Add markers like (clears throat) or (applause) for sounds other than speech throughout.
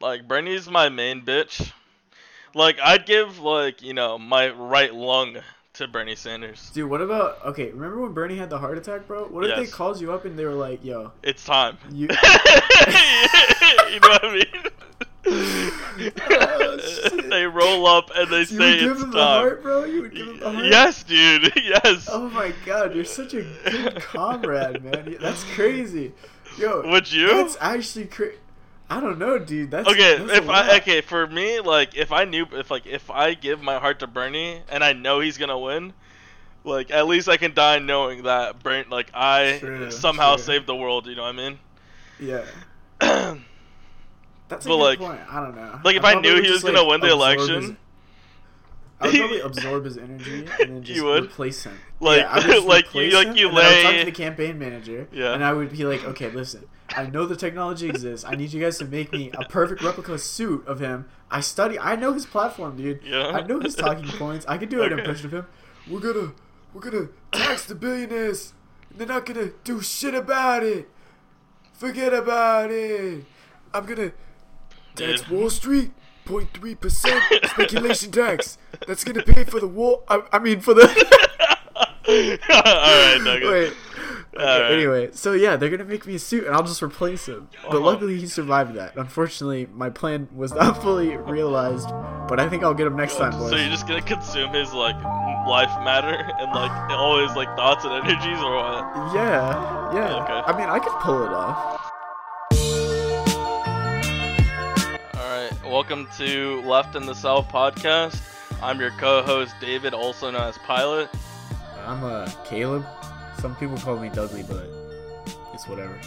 Like Bernie's my main bitch. Like I'd give like you know my right lung to Bernie Sanders. Dude, what about okay? Remember when Bernie had the heart attack, bro? What if they called you up and they were like, "Yo, It's time. you." (laughs) (laughs) you know what I mean? Oh, (laughs) they roll up and they you say would give it's him the heart, bro. You would give him the heart. Yes, dude. Yes. Oh my god, you're such a good comrade, man. That's crazy. Yo, Would you? That's actually crazy. I don't know, dude. That's okay, that's if I okay for me, like if I knew if like if I give my heart to Bernie and I know he's gonna win, like at least I can die knowing that Bernie, like I True, somehow true. saved the world. You know what I mean? Yeah, (clears throat) that's a But, good like- point. I don't know. like, if I I knew he was just, gonna win the election- his- I would probably (laughs) absorb his energy and then just You would? replace him. Like- yeah, I would just (laughs) like you- like you then I would talk to the campaign manager. Yeah. and I would be like, okay, listen, I know the technology exists. I need you guys to make me a perfect replica suit of him. I study. I know his platform, dude. Yeah. I know his talking points. I can do an Okay. impression of him. We're gonna, we're gonna tax the billionaires. They're not gonna do shit about it. Forget about it. I'm gonna tax Wall Street. 0.3 percent speculation tax. That's gonna pay for the wall. I, I mean, for the. (laughs) All right, Nugget. Wait. Anyway, so yeah, they're gonna make me a suit, and I'll just replace him. But Uh-huh. luckily, he survived that. Unfortunately, my plan was not fully realized. But I think I'll get him next time, boys. So you're just gonna consume his like life matter and like all his like thoughts and energies, or what? yeah, yeah. Okay. I mean, I could pull it off. All right, welcome to Left in the South podcast. I'm your co-host David, also known as Pilot. I'm uh, Caleb. Some people call me Dudley, but it's whatever.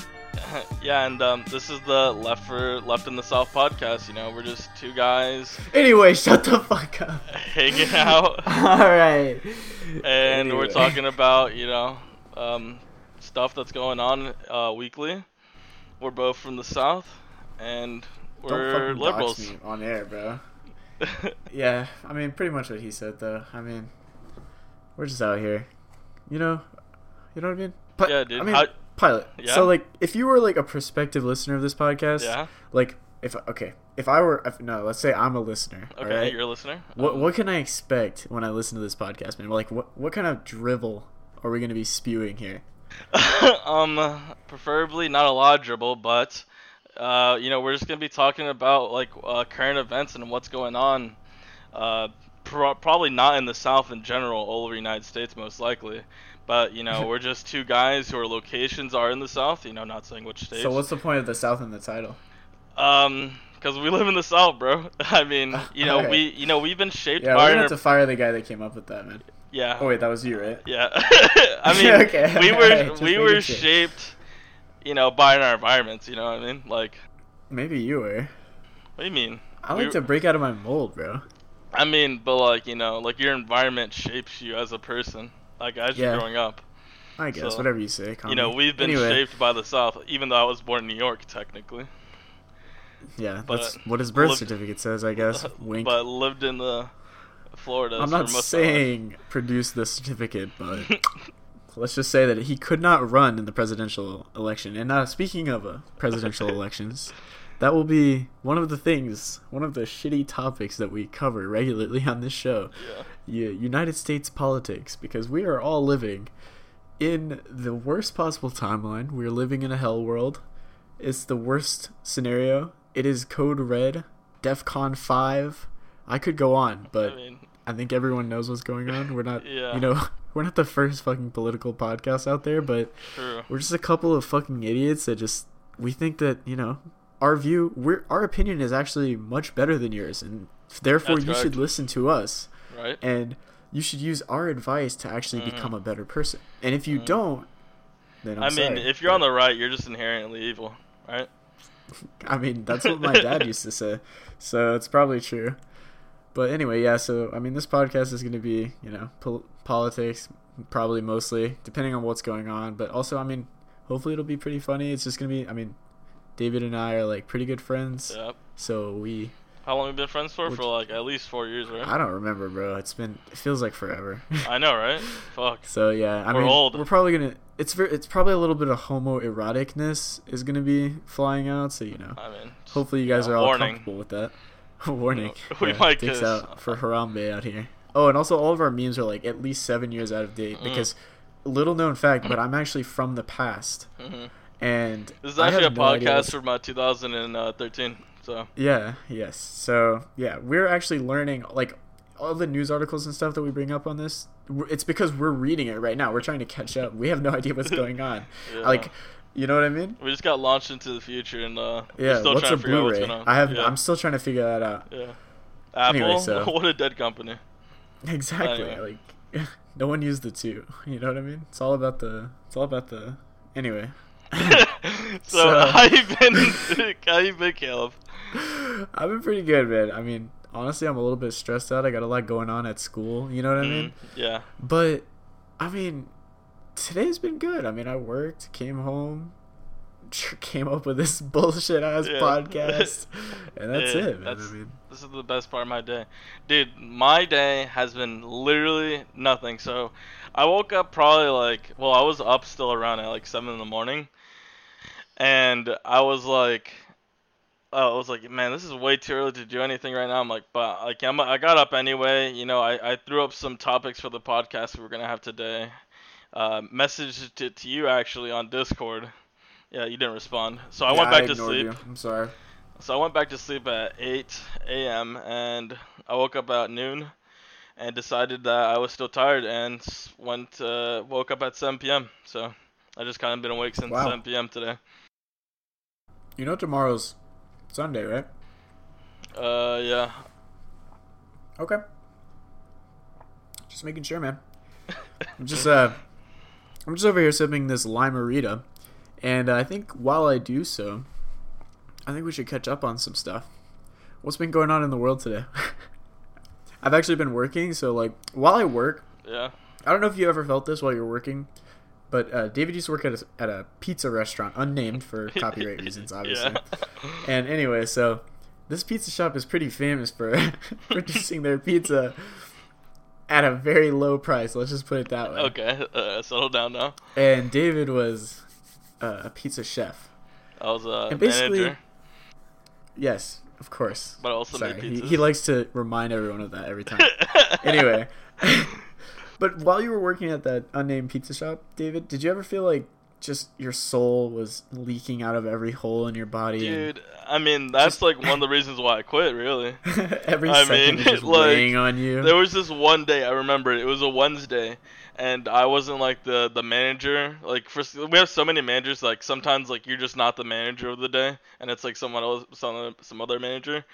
(laughs) yeah, and um, this is the Left for Left in the South podcast. You know, we're just two guys Anyway, shut the fuck up. (laughs) hanging out, (laughs) All right. and we're talking about you know um, stuff that's going on uh, weekly. We're both from the South, and we're liberals. on air, bro. Yeah, I mean, pretty much what he said, though. I mean, we're just out here, you know, you know what I mean? Pi- Yeah, dude. I mean, How- pilot. Yeah? So, like, if you were like a prospective listener of this podcast, yeah. like, if okay, if I were, if, no, let's say I'm a listener. Okay, alright? you're a listener. What Um, what can I expect when I listen to this podcast, man? Like, what what kind of drivel are we gonna be spewing here? (laughs) um, preferably not a lot of dribble, but uh, you know, we're just gonna be talking about like uh, current events and what's going on. Uh, pro- probably not in the South in general, all over the United States, most likely. But you know, (laughs) we're just two guys whose locations are in the South. You know, not saying which state. So, what's the point of the South in the title? um, because we live in the South, bro. (laughs) I mean, you know, Alright. we you know we've been shaped Yeah, by we're gonna our have to fire the guy that came up with that, man. yeah. Oh wait, that was you, right? Yeah. (laughs) I mean, Okay, we were just we were sure. shaped, you know, by our environments. You know what I mean? Like, Maybe you were. what do you mean? I We- like to break out of my mold, bro. I mean, but like, you know, like your environment shapes you as a person. Like as Yeah. you're growing up. I guess So, whatever you say. You know, we've been Anyway, shaped by the South, even though I was born in New York, technically. Yeah, but that's what his birth lived- certificate says, I guess. (laughs) Wink. But lived in the Florida. I'm not most of my life. saying produce the certificate, but (laughs) let's just say that he could not run in the presidential election. And uh, speaking of uh, presidential (laughs) elections, that will be one of the things, one of the shitty topics that we cover regularly on this show. yeah. United States politics, because we are all living in the worst possible timeline. We're living in a hell world. It's the worst scenario. It is code red, DEFCON 5. I could go on, but I mean, I think everyone knows what's going on. We're not, (laughs) Yeah. you know, (laughs) we're not the first fucking political podcast out there, but true. we're just a couple of fucking idiots that just we think that you know our view, we're our opinion is actually much better than yours, and therefore That's you should listen to us, Right? and you should use our advice to actually Mhm. become a better person. And if you Mhm. don't, then I'm I mean, sorry, if you're on the right, you're just inherently evil, right? (laughs) I mean, that's what my dad used to (laughs) say. So it's probably true. But anyway, yeah, so I mean, this podcast is going to be, you know, pol- politics, probably mostly, depending on what's going on. But also, I mean, hopefully it'll be pretty funny. It's just going to be, I mean, David and I are like pretty good friends. Yep. So we How long have we been friends for? For like at least four years, right? I don't remember, bro. It's been it feels like forever. (laughs) I know, right? (laughs) Fuck. So yeah, I We're mean, old. we're probably gonna. It's very, it's probably a little bit of homoeroticness is gonna be flying out. So you know, I mean, hopefully you guys yeah, are all warning. comfortable with that. (laughs) Warning. We Yeah, might kiss. out for Harambe out here. Oh, and also all of our memes are like at least seven years out of date Mm. because little known fact, (clears throat) but I'm actually from the past, mhm. And this is actually a no podcast from uh, 2013. So Yeah, yes. So, yeah, we're actually learning like all the news articles and stuff that we bring up on this. It's because we're reading it right now. We're trying to catch up. We have no (laughs) idea what's going on. Yeah. Like, you know what I mean? we just got launched into the future, and uh, we're Yeah. still What's trying a to figure out what's Blu-ray? going on. I have. Yeah. I'm still trying to figure that out. yeah. Apple, Anyway, so- (laughs) what a dead company. Exactly. Anyway. Like, (laughs) no one used the two. You know what I mean? It's all about the. It's all about the. Anyway. (laughs) so, So- how you been? (laughs) how you been, Caleb? I've been pretty good, man. I mean, honestly, I'm a little bit stressed out. I got a lot going on at school. You know what I mean? Mm, yeah. But I mean, today's been good. I mean, I worked, came home, (laughs) came up with this bullshit ass Yeah. podcast, and that's Yeah, it, man. that's- I mean, This is the best part of my day. Dude, my day has been literally nothing. So I woke up probably like, well, I was up still around at like 7 in the morning. And I was like, oh, I was like, man, this is way too early to do anything right now. I'm like, but like, I'm, I got up anyway. You know, I, I threw up some topics for the podcast we were going to have today. Uh, messaged it to you actually on Discord. Yeah, you didn't respond. So I yeah, went back to sleep. you. I'm sorry. So I went back to sleep at 8 a.m. and I woke up at noon and decided that I was still tired and went uh, woke up at 7 p.m. So I just kind of been awake since Wow. 7 p.m. today. You know tomorrow's Sunday, right? Uh, yeah. Okay. Just making sure, man. (laughs) I'm just uh, I'm just over here sipping this limerita, and I think while I do so, I think we should catch up on some stuff. What's been going on in the world today? (laughs) I've actually been working, so like while I work, Yeah. I don't know if you ever felt this while you're working, but uh, David used to work at a, at a pizza restaurant, unnamed for (laughs) copyright reasons, obviously. Yeah. And anyway, so this pizza shop is pretty famous for (laughs) producing their pizza at a very low price. Let's just put it that way. okay. Uh, settle down now. And David was uh, a pizza chef. I was a And basically- manager, Yes, of course. but also Sorry, made he, he likes to remind everyone of that every time. (laughs) anyway, but while you were working at that unnamed pizza shop, David, did you ever feel like just your soul was leaking out of every hole in your body? Dude, I mean, that's Just- like one of the reasons why I quit, really. (laughs) every I second mean, just (laughs) like, weighing on you. There was this one day I remember it. It was a Wednesday, and I wasn't like the the manager. Like for we have so many managers. Like sometimes like you're just not the manager of the day, and it's like someone else, some some other manager.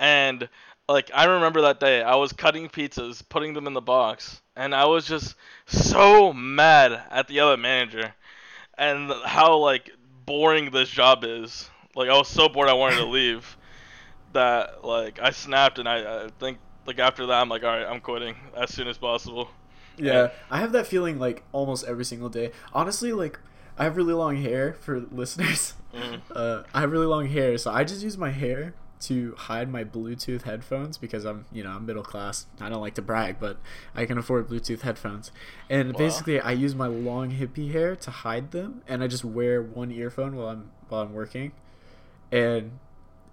And like I remember that day, I was cutting pizzas, putting them in the box, and I was just so mad at the other manager, and how like boring this job is. Like I was so bored, I wanted to (laughs) leave. That like I snapped, and I, I think like after that, I'm like, all right, I'm quitting as soon as possible. Yeah, I have that feeling like almost every single day. Honestly, like I have really long hair for (laughs) listeners. Mhm. Uh, I have really long hair, so I just use my hair to hide my Bluetooth headphones because I'm, you know, I'm middle class. I don't like to brag, but I can afford Bluetooth headphones. And Wow. basically, I use my long hippie hair to hide them, and I just wear one earphone while I'm while I'm working, and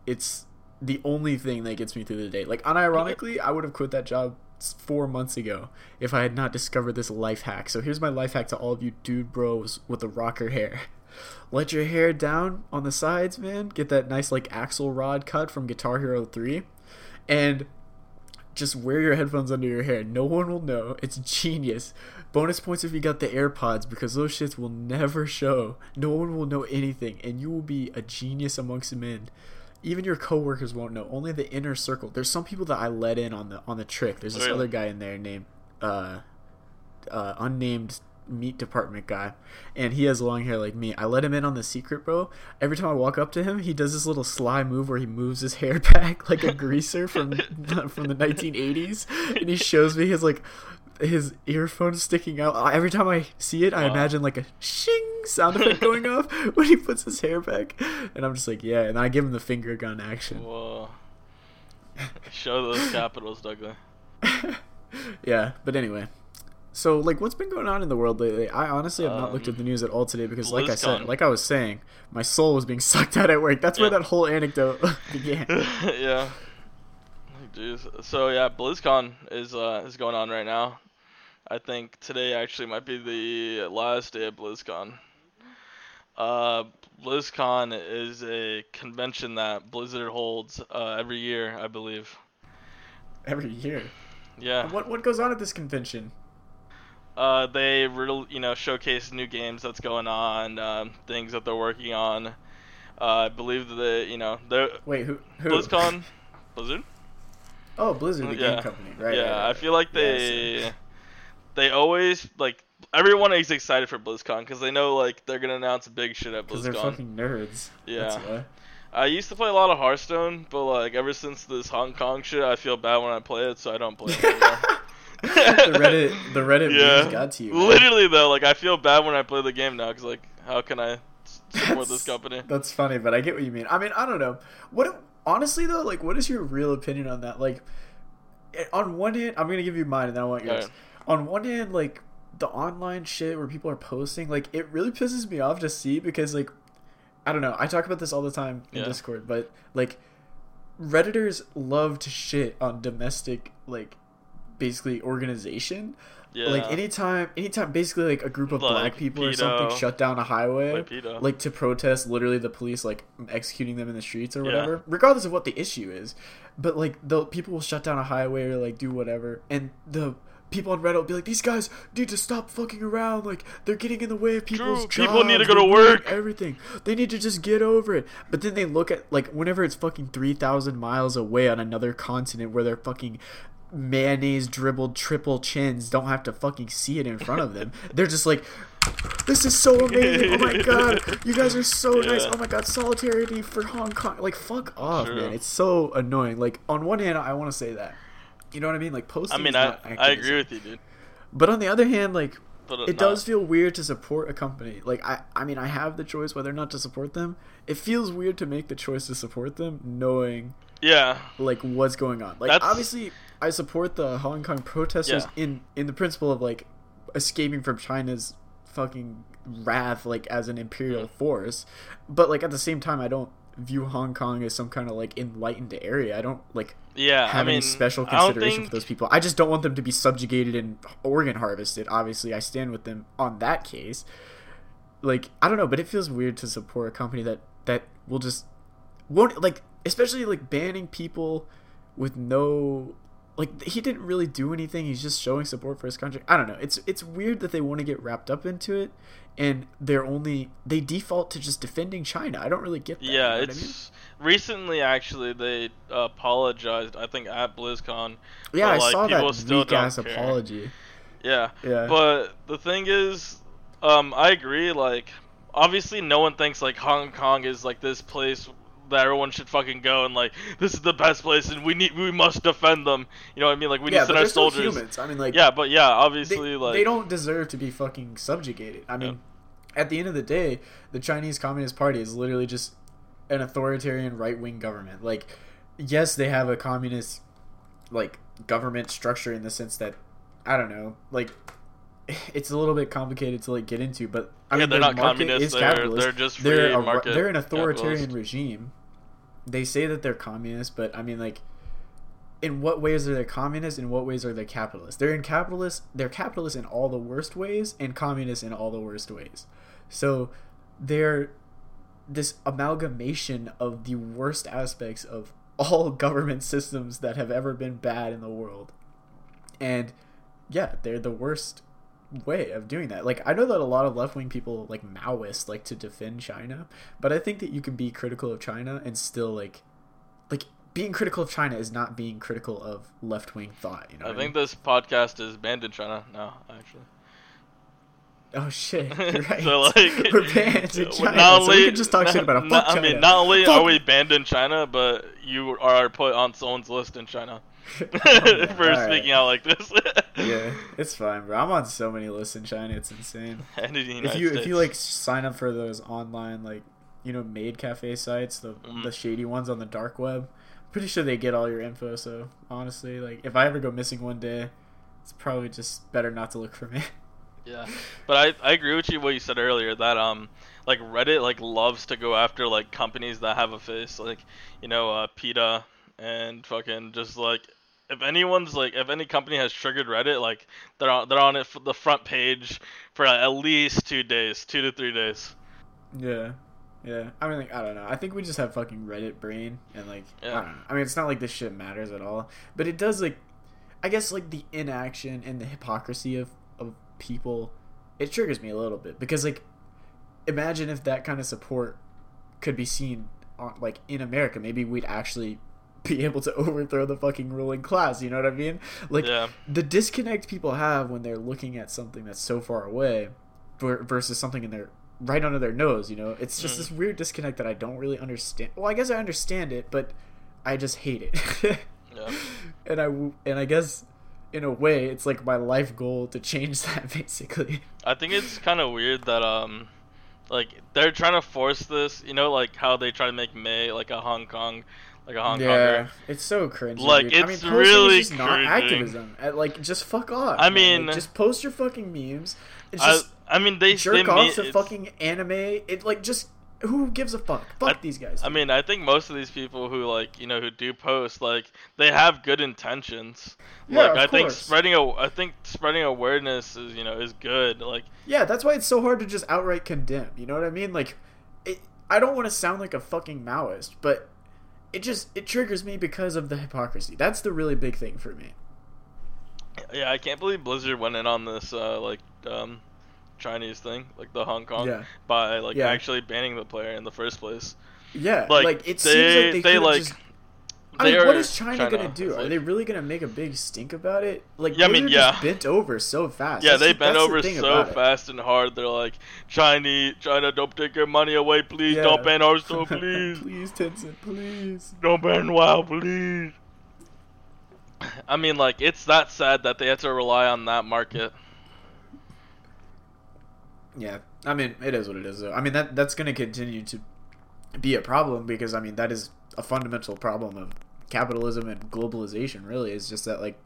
it's the only thing that gets me through the day. Like unironically, I would have quit that job four months ago if I had not discovered this life hack. So here's my life hack to all of you dude bros with the rocker hair. (laughs) Let your hair down on the sides, man. Get that nice like axle rod cut from Guitar Hero 3 and just wear your headphones under your hair. No one will know. It's genius. Bonus points if you got the AirPods because those shits will never show. No one will know anything, and you will be a genius amongst men. Even your coworkers won't know. Only the inner circle. There's some people that I let in on the on the trick. There's this other guy in there named uh, uh, unnamed meat department guy, and he has long hair like me. I let him in on the secret, bro. Every time I walk up to him, he does this little sly move where he moves his hair (laughs) back like a (laughs) greaser from from the 1980s, and he shows me his like his earphone sticking out. Every time I see it, I Wow. imagine like a shing sound effect going off (laughs) when he puts his hair back, and I'm just like, yeah. And I give him the finger gun action. Whoa. Show those capitals, Douglas. yeah, but anyway. So, like, what's been going on in the world lately? I honestly have not looked Um, at the news at all today because, like I said, like I was saying, my soul was being (laughs) sucked out at work. That's where that whole anecdote (laughs) began. (laughs) yeah. Jeez. So yeah, BlizzCon is uh is going on right now. I think today actually might be the last day of BlizzCon. Uh, BlizzCon is a convention that Blizzard holds uh, every year, I believe. Every year. Yeah. What what goes on at this convention? Uh, they real you know showcase new games that's going on, um, things that they're working on. Uh, I believe that they, you know they're Wait, who? who? BlizzCon, Blizzard. Oh, Blizzard, the yeah. game company, right? yeah, right, right, I feel like right. Yeah, they so- they always like everyone is excited for BlizzCon because they know like they're gonna announce big shit at BlizzCon. Because they're fucking nerds. Yeah. I used to play a lot of Hearthstone, but like ever since this Hong Kong shit, I feel bad when I play it, so I don't play it anymore. (laughs) (laughs) the Reddit, the Reddit yeah, memes got to you. man. literally though, like I feel bad when I play the game now because like how can I (laughs) support this company? That's funny, but I get what you mean. I mean, I don't know. What honestly though, like, what is your real opinion on that? Like, eh, on one hand, I'm gonna give you mine, and then I want yours. Alright. On one hand, like the online shit where people are posting, like, it really pisses me off to see because, like, I don't know. I talk about this all the time in Yeah. Discord, but like, redditors love to shit on domestic, like, basically organization. Yeah, Like anytime, anytime, basically like a group of Like black people or something shut down a highway, Like like to protest literally the police like executing them in the streets or Yeah. whatever, regardless of what the issue is. But like the people will shut down a highway or like do whatever, and the people on Reddit will be like, "These guys need to stop fucking around. Like they're getting in the way of people's True, people need to go to work." Everything. They need to just get over it." But then they look at like whenever it's fucking three thousand miles away on another continent where they're fucking mayonnaise dribbled triple chins don't have to fucking see it in front of them. They're just like, this is so amazing. Oh my god, you guys are so nice. Oh my god, solidarity for Hong Kong. Like, fuck off, True. man. It's so annoying. Like, on one hand, I want to say that. You know what I mean? Like, I posting. mean, is I I agree with you, dude. But on the other hand, like, uh, it does feel weird to support a company. Like, I, I mean, I have the choice whether or not to support them. It feels weird to make the choice to support them, knowing Yeah, like what's going on. Like That's- obviously I support the Hong Kong protesters Yeah. in in the principle of like escaping from China's fucking wrath like as an imperial mm. force. But like at the same time I don't view Hong Kong as some kind of like enlightened area. I don't like yeah. have I mean, any special consideration think, for those people. I just don't want them to be subjugated and organ harvested. Obviously, I stand with them on that case. Like I don't know, but it feels weird to support a company that that will just won't like, especially like banning people with no like he didn't really do anything. He's just showing support for his country. I don't know. It's it's weird that they want to get wrapped up into it, and they're only they default to just defending China. I don't really get that. you Yeah, know what I it's recently actually they apologized. I think at BlizzCon. yeah. I like, saw that weak ass care. apology. Yeah, Yeah. but the thing is, um, I agree. Like, obviously, no one thinks like Hong Kong is like this place that everyone should fucking go and like this is the best place and we need we must defend them. You know what I mean? Like we need to send our soldiers. humans. I mean, like Yeah, but yeah, they, obviously, like they don't deserve to be fucking subjugated. I mean, at the end of the day, the Chinese Communist Party is literally just an authoritarian right wing government. Like, yes, they have a communist like government structure in the sense that I don't know, like (laughs) it's a little bit complicated to like get into, but I Yeah, mean, they're not market communist, they're- they're just they're a, market they're an authoritarian capitalist. regime. They say that they're communist, but I mean, like, in what ways are they communist? In what ways are they capitalist? They're in capitalist. They're capitalist in all the worst ways, and communist in all the worst ways. So they're this amalgamation of the worst aspects of all (laughs) government systems that have ever been bad in the world. And yeah, they're the worst way of doing that. Like I know that a lot of left-wing people like Maoists like to defend China, but I think that you can be critical of China and still like like being critical of China is not being critical of left-wing thought, you know. I think mean? this podcast is banned in China now. Actually, Oh shit, (laughs) you're right. so like (laughs) we're banned in (laughs) not China, so we can just talk not- shit about it. not- Fuck I mean, not only Fuck- are we banned in China, but you are put on someone's list in China (laughs) for alright. speaking out like this. Yeah, (laughs) it's fine, bro. I'm on so many lists in China. It's insane. (laughs) and in the if you if you like sign up for those online like you know maid cafe sites, the Mhm. the shady ones on the dark web, I'm pretty sure they get all your info. So honestly, like if I ever go missing one day, it's probably just better not to look for me. Yeah, but I I agree with you what you said earlier that um like Reddit like loves to go after like companies that have a face like you know uh, PETA and fucking just like if anyone's like if any company has triggered Reddit like they're on they're on it for the front page for at least two days, two to three days. Yeah. Yeah, I mean, like, I don't know. I think we just have fucking Reddit brain, and like, I don't know. I mean, it's not like this shit matters at all, but it does. Like, I guess like the inaction and the hypocrisy of of people, it triggers me a little bit because like, imagine if that kind of support could be seen on like in America, maybe we'd actually (laughs) be able to overthrow the fucking ruling class. You know what I mean? Like, Yeah. the disconnect people have when they're looking at something that's so far away versus something in their right under their nose you know it's just Mm. this weird disconnect that i don't really understand well i guess i understand it but i just hate it (laughs) Yeah. and i and i guess in a way it's like my life goal to change (laughs) that basically I think it's kind of weird that um, like they're trying to force this. You know, like how they try to make May like a Hong Kong, like a Hong yeah Konger. it's so cringy Like, dude. I mean, it's really is just not cringing. activism Uh, like just fuck off I man. Like, mean- just post your fucking memes it's just I mean they jerk they off mean, to fucking anime it like just who gives a fuck fuck I- these guys I mean, I think most of these people who like you know who do post like they have good intentions. Yeah, like I think spreading a I think spreading awareness is you know is good. Like Yeah, that's why it's so hard to just outright condemn. You know what I mean? Like, it, I don't want to sound like a fucking Maoist, but it just it triggers me because of the hypocrisy. That's the really big thing for me. yeah, I can't believe Blizzard went in on this uh like um Chinese thing like the Hong Kong Yeah. by like Yeah. actually banning the player in the first place. Yeah, like, Like, it they- seems like they, they, like, just. I mean, what is is China, gonna do? is Are they really gonna make a big stink about it? Like, Yeah, I mean, yeah. bent over so fast. Yeah, That's they bent that's the over so about it. fast and hard. They're like, Chinese, China, don't take your money away, please. Yeah. Don't ban Hearthstone, (laughs) please. please, Tencent, please. Don't ban WoW, please. I mean, like, it's that sad that they have to rely on that market. Yeah, I mean, it is what it is. Though. I mean, that that's going to continue to be a problem because I mean that is a fundamental problem of capitalism and globalization. Really, is just that like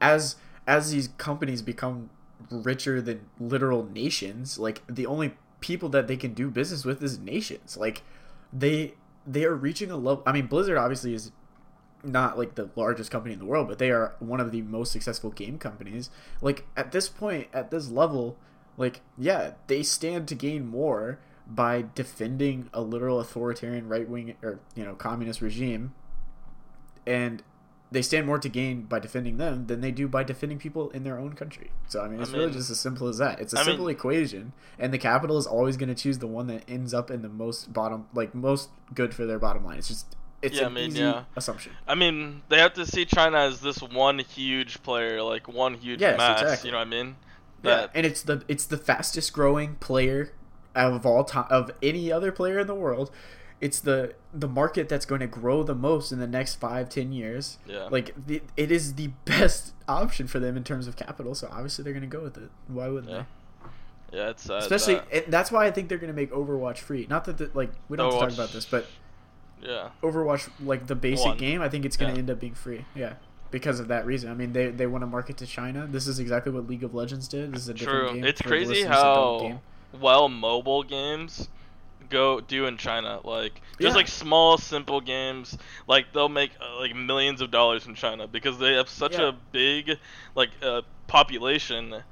as as these companies become richer than literal nations, like the only people that they can do business with is nations. Like they they are reaching a level. I mean, Blizzard obviously is not like the largest company in the world, but they are one of the most successful game companies. Like at this point, at this level, like yeah, they stand to gain more by defending a literal authoritarian right wing or you know communist regime, and they stand more to gain by defending them than they do by defending people in their own country. So I mean, I it's really just as simple as that. It's a I mean- simple equation, and the capital is always going to choose the one that ends up in the most bottom, like most good for their bottom line. It's just it's Yeah, I an mean, easy yeah. assumption. I mean, they have to see China as this one huge player, like one huge Yes, mass. exactly. You know what I mean? Yeah, and it's the it's the fastest growing player of all time of any other player in the world. It's the the market that's going to grow the most in the next five ten years. Yeah. like the, it is the best option for them in terms of capital. So obviously they're going to go with it. Why wouldn't Yeah. yeah, it's they? sad. Especially, that- and that's why I think they're going to make Overwatch free. Not that the, like we don't have to Overwatch- talk about this, but yeah. Overwatch like the basic One. game, I think it's going to Yeah. end up being free. Yeah. Because of that reason, I mean, they they want to market to China. This is exactly what League of Legends did. This is a different True. game. It's crazy listeners that don't how. Well mobile games go do in China. Like just Yeah. like small, simple games, like they'll make uh, like millions of dollars in China because they have such Yeah. a big like uh, population,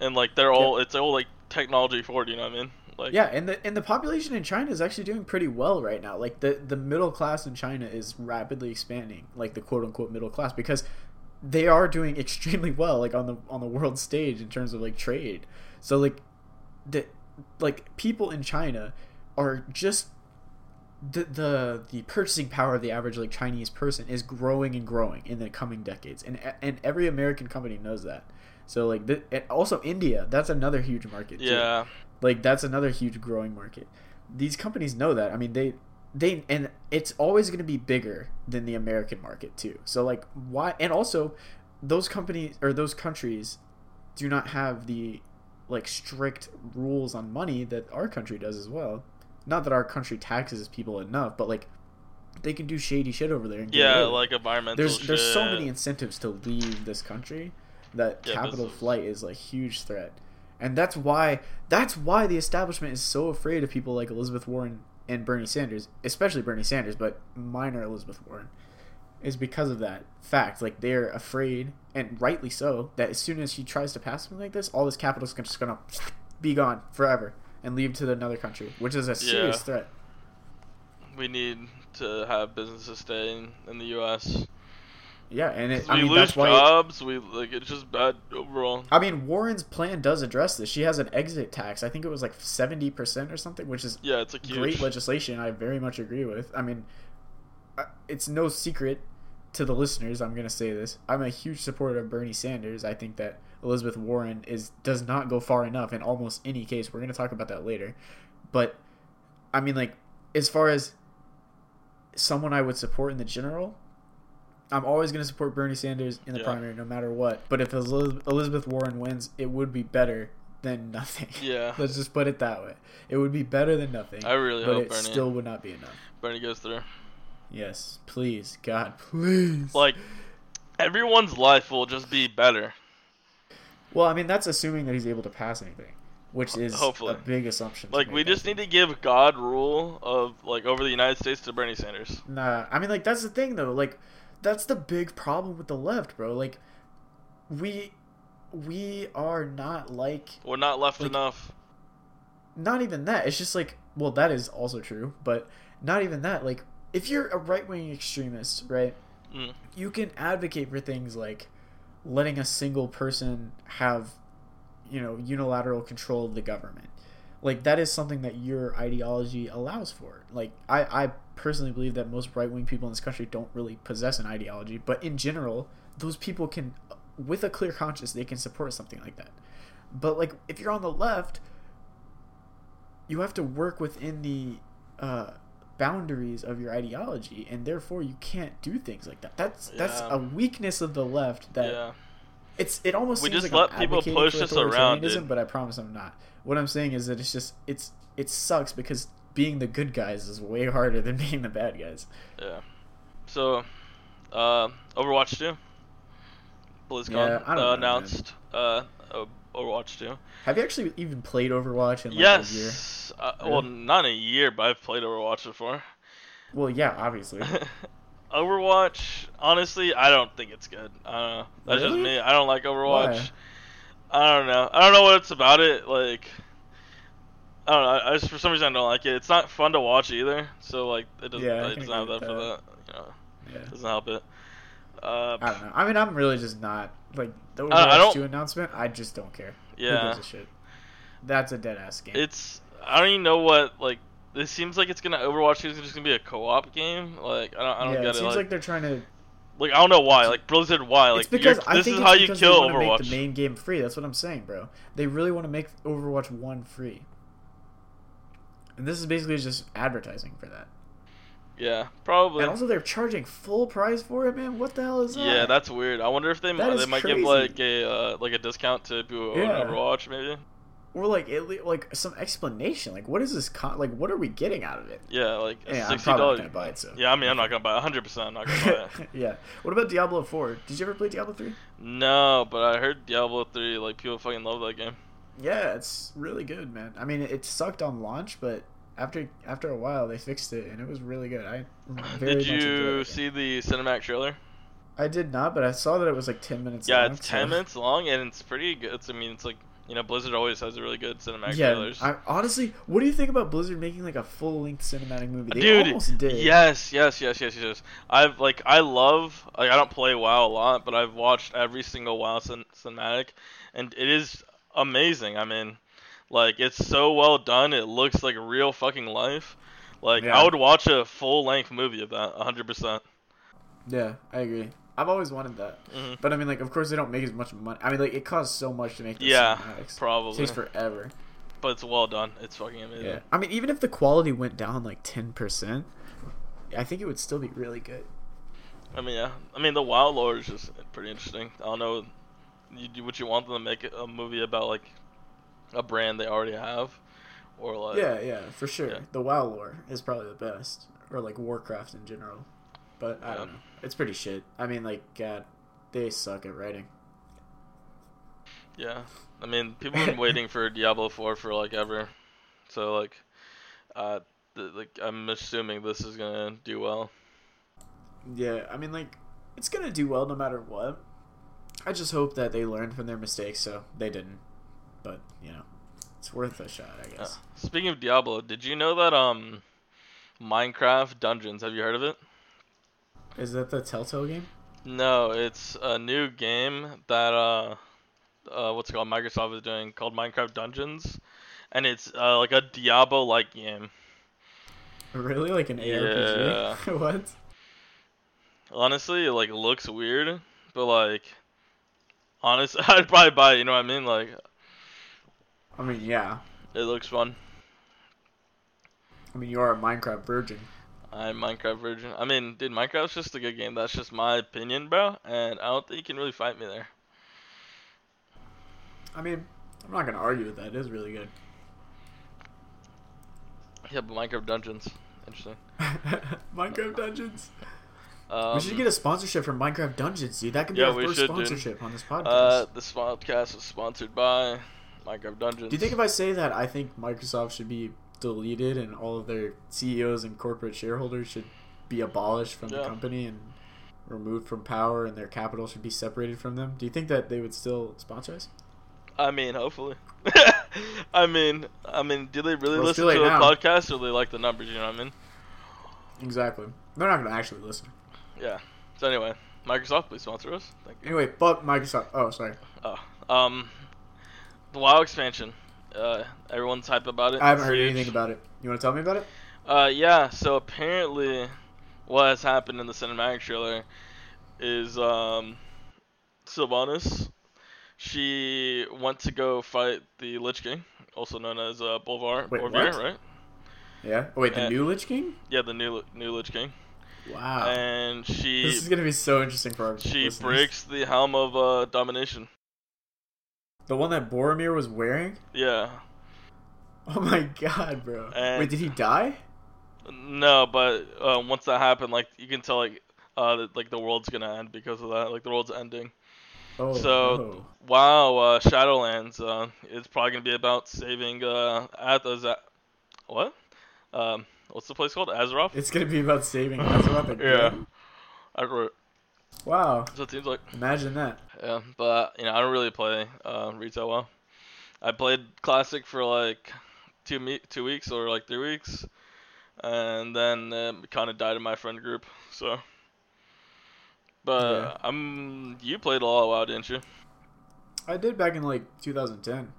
and like they're all it's all like technology forward. You know what I mean? Like Yeah, and the and the population in China is actually doing pretty well right now. Like the the middle class in China is rapidly expanding, like the quote unquote middle class, because they are doing (laughs) extremely well, like on the on the world stage in terms of like trade. So like the like people in China are just the the the purchasing power of the average like Chinese person is growing and growing in the coming decades, and and every American company knows that. So like the, and also India, that's another huge market. too. yeah, Like that's another huge growing market. These companies know that. I mean, they they and it's always going to be bigger than the American market too. So like why and also those companies or those countries do not have the like strict rules on money that our country does as well. Not that our country taxes people enough, but like they can do shady shit over there. And Yeah, like environmental. there's there's so many incentives to leave this country that Yeah, capital business. flight is a huge threat, and that's why that's why the establishment is so afraid of people like Elizabeth Warren and Bernie Sanders, especially Bernie Sanders, but minor Elizabeth Warren, is because of that fact. Like they're afraid, and rightly so, that as soon as she tries to pass something like this, all this capital is just gonna be gone forever and leave to another country, which is a serious Yeah. threat. We need to have businesses stay in, in the U.S. Yeah, and it, we mean lose jobs. We like it's just bad overall. I mean, Warren's plan does address this. She has an exit tax. I think it was like seventy percent or something, which is Yeah, it's like great legislation. I very much agree with. I mean, uh, it's no secret to the listeners. I'm gonna say this. I'm a huge supporter of Bernie Sanders. I think that Elizabeth Warren is does not go far enough in almost any case. We're gonna talk about that later, but I mean, like as far as someone I would support in the general. I'm always going to support Bernie Sanders in the Yeah. primary, no matter what. But if Elizabeth Warren wins, it would be better than nothing. Yeah. (laughs) Let's just put it that way. It would be better than nothing. I really but hope it Bernie still would not be enough. Bernie goes through. Yes, please, God, please. Like everyone's life will just be better. well, I mean, that's assuming that he's able to pass anything, which is Hopefully. a big assumption. Like we just need to give God rule of like over the United States to Bernie Sanders. Nah, I mean, like that's the thing though. Like, that's the big problem with the left, bro. Like, we we are not like We're not left Like- enough. not even that. It's just like, well, that is also true, but not even that. Like, if you're a right wing extremist, right, Mm. you can advocate for things like letting a single person have, you know, unilateral control of the government. Like, that is something that your ideology allows for. Like, I, I personally believe that most right wing people in this country don't really possess an ideology, but in general, those people can, with a clear conscience, they can support something like that. But, like, if you're on the left, you have to work within the uh, boundaries of your ideology, and therefore you can't do things like that. That's that's Yeah. a weakness of the left. That yeah. it's it almost We seems just like let I'm people push us around, dude. But I promise I'm not. What I'm saying is that it's just it's it sucks because being the good guys is way harder than (laughs) being the bad guys. Yeah. So, uh, Overwatch 2. BlizzCon Yeah, uh, announced uh, uh, Overwatch 2. Have you actually even played Overwatch in like a year? yes. Uh, Really? Well, not a year, but I've played Overwatch before. Well, yeah, obviously. (laughs) Overwatch, honestly, I don't think it's good. I don't know. That's just me. I don't like Overwatch. Why? I don't know. I don't know what it's about it. Like, I don't know. I just for some reason I don't like it. It's not fun to watch either. So like, it doesn't. Yeah, it doesn't have agree that for that. that. You know, Yeah. doesn't help it. Uh, I don't know. I mean, I'm really just not like the I- I Overwatch don't- 2 announcement. I just don't care. Who yeah. gives a shit? That's a dead ass game. It's I don't even know what like. It seems like it's gonna Overwatch is just gonna be a co-op game. Like I don't I don't yeah, get it it. seems Like, like, they're trying to. like I don't know why. Like Blizzard, why? Like because this is how you kill Overwatch. Make the main game free. That's what I'm saying, bro. They really want to make Overwatch One free, and this is basically just advertising for that. Yeah, probably. And also, they're charging full price for it, man. What the hell is that? Yeah, that's weird. I wonder if they That they might give like a uh, like a discount to people Yeah. Overwatch maybe. or like le- like some explanation. Like, what is this? Con- like, what are we getting out of it? Yeah, like Yeah, I'm sixty dollars. buy it. So Yeah, I mean I'm not gonna buy hundred percent. I'm not gonna buy it. (laughs) yeah. What about Diablo Four? Did you ever play Diablo Three? No, but I heard Diablo three like people fucking love that game. Yeah, it's really good, man. I mean, it sucked on launch, but after after a while, they fixed it, and it was really good. I (laughs) very Did you see the cinematic trailer? I did not, but I saw that it was like ten minutes. Yeah, long, it's so- ten (laughs) minutes long and it's pretty good. It's, I mean, it's like you know Blizzard always has a really good cinematic Yeah, trailers. I, honestly, what do you think about Blizzard making like a full length cinematic movie? They Dude, almost did. yes, yes, yes, yes, yes. I've like I love like I don't play WoW a lot, but I've watched every single WoW cin- cinematic, and it is amazing. I mean, like it's so well done. It looks like real fucking life. Like Yeah. I would watch a full length movie of that, hundred percent. Yeah, I agree. I've always wanted that, Mhm. but I mean, like, of course, they don't make as much money. I mean, like, it costs so much to make the Yeah, cinematics. It probably, takes forever. but it's well done. It's fucking amazing. Yeah, I mean, even if the quality went down like ten percent, I think it would still be really good. I mean, yeah. I mean, the Wild lore is just pretty interesting. I don't know, you what you want them to make a movie about like a brand they already have, or like Yeah, yeah, for sure. Yeah. The WoW lore is probably the best, or like Warcraft in general. But I Yeah. don't know. It's pretty shit. I mean, like, God, they suck at writing. Yeah, I mean, people have been (laughs) waiting for Diablo 4 for like ever, so like, uh, th- like I'm assuming this is gonna do well. Yeah, I mean, like, it's gonna do well no matter what. I just hope that they learned from their mistakes, so they didn't. But you know, it's worth a shot, I Uh, guess. speaking of Diablo, did you know that um, Minecraft Dungeons? Have you heard of it? Is that the Telltale game? No, it's a new game that uh, uh, what's it called? Microsoft is doing called Minecraft Dungeons, and it's uh, like a Diablo-like game. Really, like an ARPG? (laughs) what? Honestly, it like looks weird, but like, honest, (laughs) I'd probably buy it. You know what I mean? Like, I mean, yeah. it looks fun. I mean, you are a Minecraft virgin. I'm Minecraft virgin. I mean, dude, Minecraft's just a good game. That's just my opinion, bro. And I don't think you can really fight me there. I mean, I'm not gonna argue with that. It is really good. Yeah, but Minecraft Dungeons, interesting. (laughs) Minecraft Dungeons. Um, we should get a sponsorship from Minecraft Dungeons, dude. That could be Yeah, our first should, dude. sponsorship on this podcast. Uh, this podcast is sponsored by Minecraft Dungeons. Do you think if I say that I think Microsoft should be deleted and all of their CEOs and corporate shareholders should be abolished from the company and removed from power and their capital should be separated from them? Do you think that they would still sponsor us? I mean, hopefully. (laughs) I mean, I mean, do they really Well, listen to the podcast, or do they like the numbers? You know what I mean? Exactly. They're not gonna actually listen. Yeah. So anyway, Microsoft, please sponsor us. Thank you. Anyway, fuck Microsoft. Oh, sorry. Oh, um, the WoW expansion. Uh, everyone's hype about it. I haven't It's heard huge. anything about it. You want to tell me about it? Uh, yeah. So apparently, what has happened in the cinematic trailer is um, Sylvanas. She went to go fight the Lich King, also known as uh, Bolvar. Wait, Bolvar, right? Yeah. Oh, wait, the Uh, new Lich King? Yeah, the new new Lich King. Wow. And she this is gonna be so interesting for our she listeners. breaks the helm of uh, domination. The one that Boromir was wearing. Yeah. Oh my god, bro. And- Wait, did he die? No, but uh, once that happened, like you can tell, like uh, that, like the world's gonna end because of that. Like the world's ending. Oh. So- no. Wow, uh, Shadowlands. Uh, it's probably gonna be about saving uh, Athos. What? Um, what's the place called? Azeroth. It's gonna be about saving Azeroth (laughs) yeah. I wrote. Wow. So it seems like. Imagine that. Yeah, but you know I don't really play uh, retail WoW. I played classic for like two me- two weeks or like three weeks, and then um, it kind of died in my friend group. So, but Yeah. I'm you played a lot of WoW, didn't you? I did back in like 2010.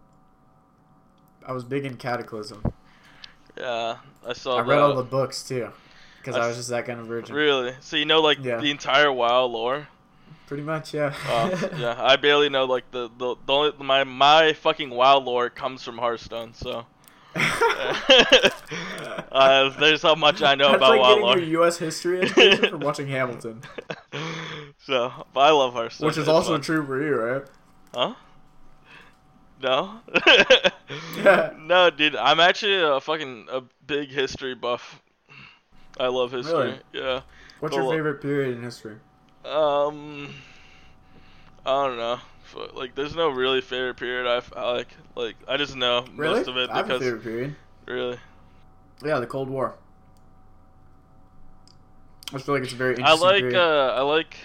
I was big in Cataclysm. Yeah, I saw. I read that. all the books too, because I I was just that kind of virgin. Really? So you know like Yeah. the entire WoW lore? Pretty much, yeah. Uh, (laughs) yeah, I barely know like the the, the only my my fucking WoW lore comes from Hearthstone. So. (laughs) uh, there's how much I know That's about like WoW lore. your U.S. history (laughs) education from watching Hamilton, so, but I love Hearthstone. which is also fun. true for you, right? Huh? No. Yeah. no, dude. I'm actually a fucking a big history buff. I love history. Really? Yeah. What's your favorite period in history? Um. I don't know. Like, there's no really favorite period I like. Like, I just know Really? most of it I have a because favorite period. really. Yeah, the Cold War. I feel like it's a very I like uh I like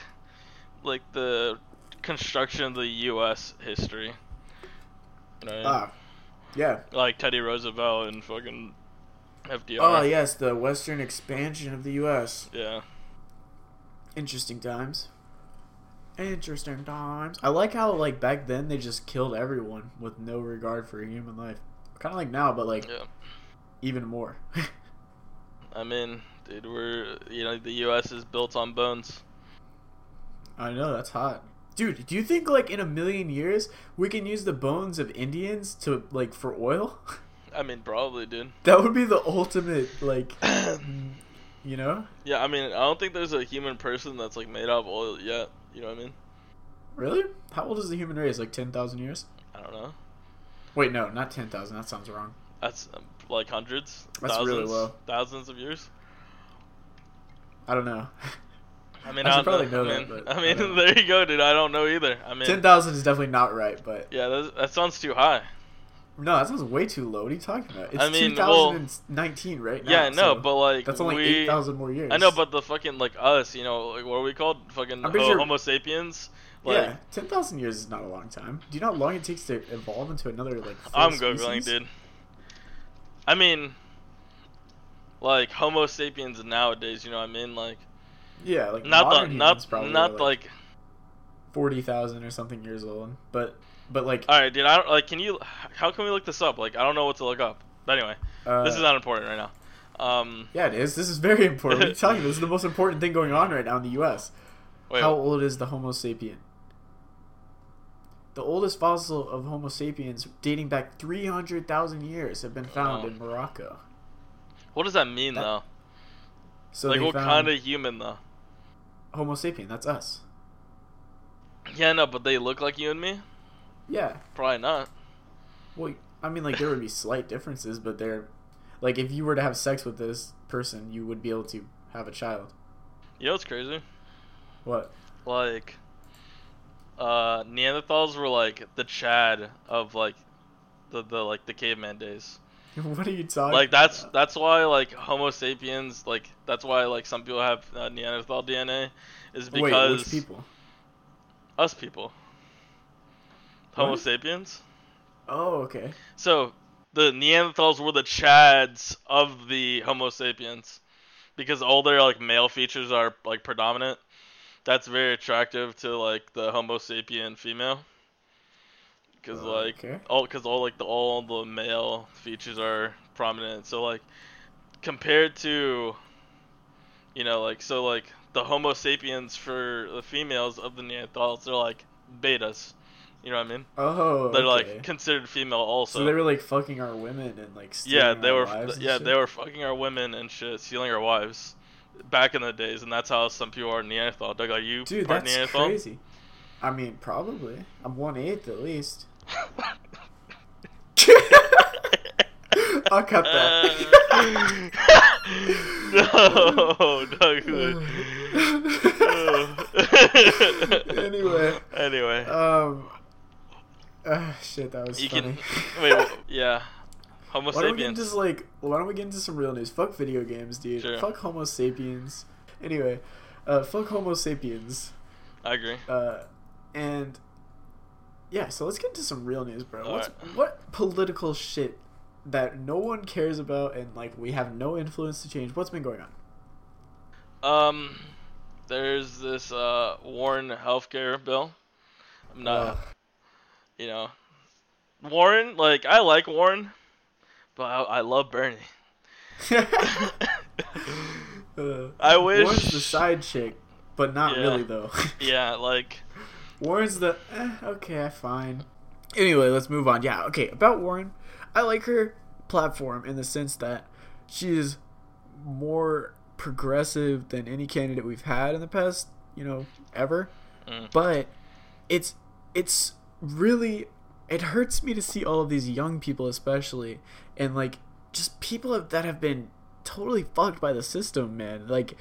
like the construction of the U.S. history. You know I ah, yeah. Like Teddy Roosevelt and fucking FDR. Oh ah, yes, the Western expansion of the U.S. Yeah. Interesting times. Interesting times. I like how like back then they just killed everyone with no regard for human life. Kind of like now, but like Yeah. even more. (laughs) I mean, dude, we're you know the U.S. is built on bones. I know that's hot. Dude, do you think like in a million years we can use the bones of Indians to like for oil? (laughs) I mean, probably, dude. (laughs) that would be the ultimate like (clears throat) you know? yeah, I mean, I don't think there's a human person that's like made out of oil yet. You know what I mean? Really? How old is the human race? Like 10,000 years? I don't know. Wait, no, not 10,000. That sounds wrong. That's um, like hundreds, That's thousands, really low. thousands of years. I don't know. (laughs) I mean, I I, should probably know. know I that, mean, but (laughs) I I mean, don't- there you go, dude. I don't know either. I mean, Ten thousand is definitely not right, but yeah, that, that sounds too high. No, that sounds way too low. What are you talking about? It's I mean, well- 2019 right now. yeah, no, so but like that's only we, eight thousand more years. I know, but the fucking like us, you know, like what are we called? Fucking ho- uh, sure- Homo sapiens. Like, yeah, ten thousand years is not a long time. Do you know how long it takes to evolve into another like? I'm googling, species? dude. I mean, like Homo sapiens nowadays, you know what I mean? Like, Yeah, like not the not not are, like. forty thousand or something years old, but but like All right, dude. I don't like. Can you? How can we look this up? Like, I don't know what to look up. But anyway, uh, this is not important right now. Um, Yeah, it is. This is very important. What are you? (laughs) This is the most important thing going on right now in the U.S. wait, How old is the Homo sapien? The oldest fossil of Homo sapiens, dating back 300,000 years, have been found Wow. in Morocco. what does that mean that- though? So like, what kind of human though? Homo sapien? That's us. Yeah, no, but they look like you and me. Yeah. Probably not. Well, I mean, like there would be slight differences, but they're like if you were to have sex with this person, you would be able to have a child. You know what's crazy? What? Like, uh, Neanderthals were like the Chad of like the the like the caveman days. (laughs) what are you talking? like that's about? that's why like Homo sapiens like that's why like some people have uh, Neanderthal DNA is Wait, because which people? us people. Homo What? sapiens. Oh, okay. So the Neanderthals were the Chads of the Homo sapiens because all their like male features are like predominant. That's very attractive to like the Homo sapien female. Because Oh, like okay. all because all like the all the male features are prominent. So like compared to you know like so like the Homo sapiens for the females of the Neanderthals they're like betas. You know what I mean? Oh, They're okay. like considered female also. so they were like fucking our women and like stealing yeah, they our were yeah, shit? they were fucking our women and shit, stealing our wives. Back in the days, and that's how some people are Neanderthal. Doug, are you Dude, part that's Neanderthal? crazy. I mean, probably. I'm one eighth at least. (laughs) (laughs) I'll cut that. (laughs) no, Doug. anyway, anyway, um, ah, shit, that was you funny. can (laughs) wait. wh- (laughs) Yeah, Homo Why don't we into like? Why don't we get into some real news? Fuck video games, dude. Sure. Fuck Homo sapiens. Anyway, uh, fuck Homo sapiens. I agree. Uh, and yeah, so let's get into some real news, bro. What's, Alright. what political shit that no one cares about and like we have no influence to change? What's been going on? Um, there's this uh Warren healthcare bill. I'm not. Ugh. You know, Warren, like I like Warren, but I, I love Bernie. Uh, (laughs) I wish- Warren's the side chick, but not Yeah. really though. (laughs) Yeah, like Warren's the eh, okay, fine. Anyway, let's move on. Yeah, okay. About Warren, I like her platform in the sense that she is more progressive than any candidate we've had in the past, you know, ever. Mm. But it's it's really it hurts me to see all of these young people, especially, and like just people that have been totally fucked by the system, man. Like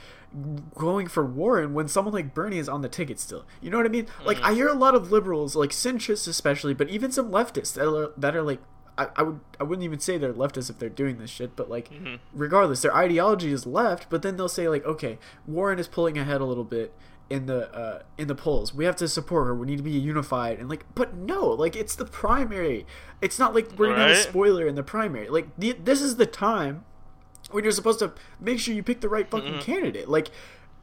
going for Warren when someone like Bernie is on the ticket still. You know what I mean? Like I hear a lot of liberals, like centrists especially, but even some leftists that are, that are like I, I would I wouldn't even say they're leftists if they're doing this shit, but like Mhm. regardless, their ideology is left, but then they'll say like, okay, Warren is pulling ahead a little bit in the uh, in the polls. We have to support her. We need to be unified. And like, but no, like it's the primary. It's not like we're gonna have a spoiler in the primary. Like the, this is the time when you're supposed to make sure you pick the right fucking Mhm. candidate. Like,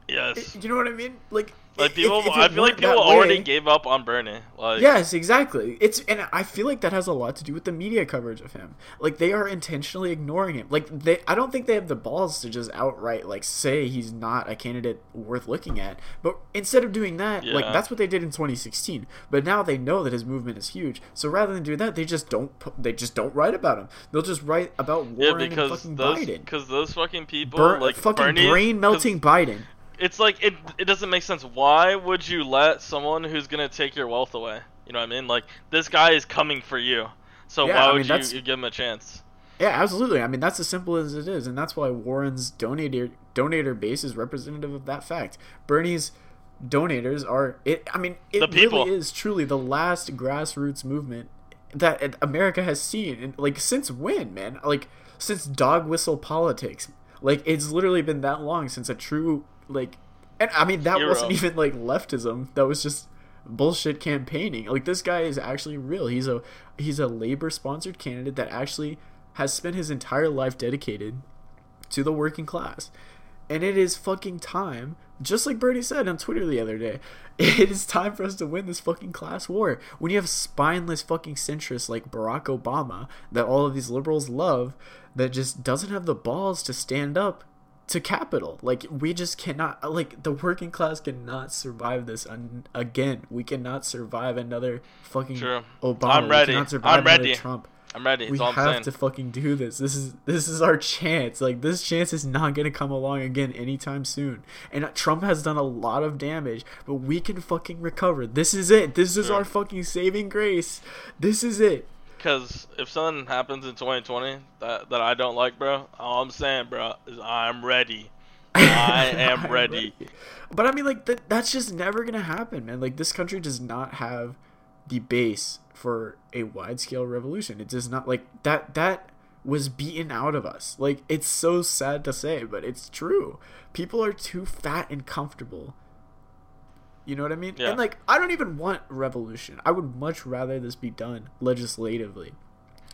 yes, you know what I mean? Like, like people. if it I feel like people already way- gave up on Bernie. Like Yes, exactly. It's and I feel like that has a lot to do with the media coverage of him. Like they are intentionally ignoring him. Like they I don't think they have the balls to just outright like say he's not a candidate worth looking at. But instead of doing that, like that's what they did in 2016. But now they know that his movement is huge. So rather than do that, they just don't they just don't write about him. They'll just write about yeah, Warren and because fucking those Biden. because those fucking people Bur- like fucking Bernie, brain melting Biden. It's like it. It doesn't make sense. Why would you let someone who's gonna take your wealth away? You know what I mean? Like this guy is coming for you. So Yeah, why I would mean, you, you give him a chance? Yeah, absolutely. I mean, that's as simple as it is, and that's why Warren's donator donator base is representative of that fact. Bernie's donators are it. I mean, it really is truly the last grassroots movement that America has seen, and like since when, man? Like since dog whistle politics. Like it's literally been that long since a true like, and I mean that Hero. wasn't even like leftism. That was just bullshit campaigning. Like this guy is actually real. He's a he's a labor sponsored candidate that actually has spent his entire life dedicated to the working class. And it is fucking time, just like Bernie said on Twitter the other day, (laughs) it is time for us to win this fucking class war. When you have spineless fucking centrists like Barack Obama, that all of these liberals love, that just doesn't have the balls to stand up to capital. Like, we just cannot, like, the working class cannot survive this un- again. We cannot survive another fucking True. Obama. I'm ready. We cannot survive I'm ready. Trump I'm ready. we That's all I'm have to fucking do this. This is this is our chance. Like this chance is not gonna come along again anytime soon. And Trump has done a lot of damage, but we can fucking recover. This is it. This is Sure. our fucking saving grace. This is it. Because if something happens in 2020 that, that I don't like, bro, all I'm saying, bro, is I'm ready. (laughs) I am I'm ready. But I mean, like that, that's just never gonna happen, man. Like this country does not have the base for a wide scale revolution. It does not like that. That was beaten out of us. Like it's so sad to say, but it's true. People are too fat and comfortable. You know what I mean? Yeah. And like, I don't even want revolution. I would much rather this be done legislatively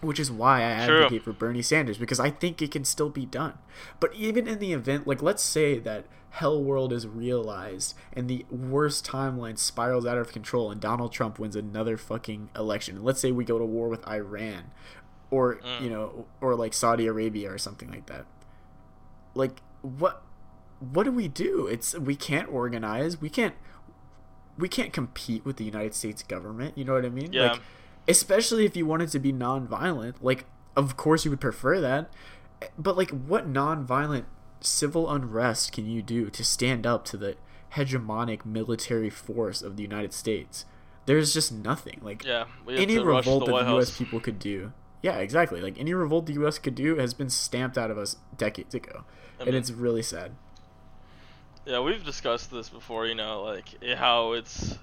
which is why I True. advocate for Bernie Sanders because I think it can still be done. But even in the event, like let's say that Hell World is realized and the worst timeline spirals out of control and Donald Trump wins another fucking election. And let's say we go to war with Iran or Mm. you know or like Saudi Arabia or something like that. Like what what do we do? It's we can't organize. We can't we can't compete with the United States government. You know what I mean? Yeah. Like, especially if you wanted to be non-violent like of course you would prefer that but like what non-violent civil unrest can you do to stand up to the hegemonic military force of the united states there's just nothing like Yeah, any to rush to revolt the that the us people could do yeah exactly like any revolt the us could do has been stamped out of us decades ago I and it's really sad Yeah, we've discussed this before. You know, like how it's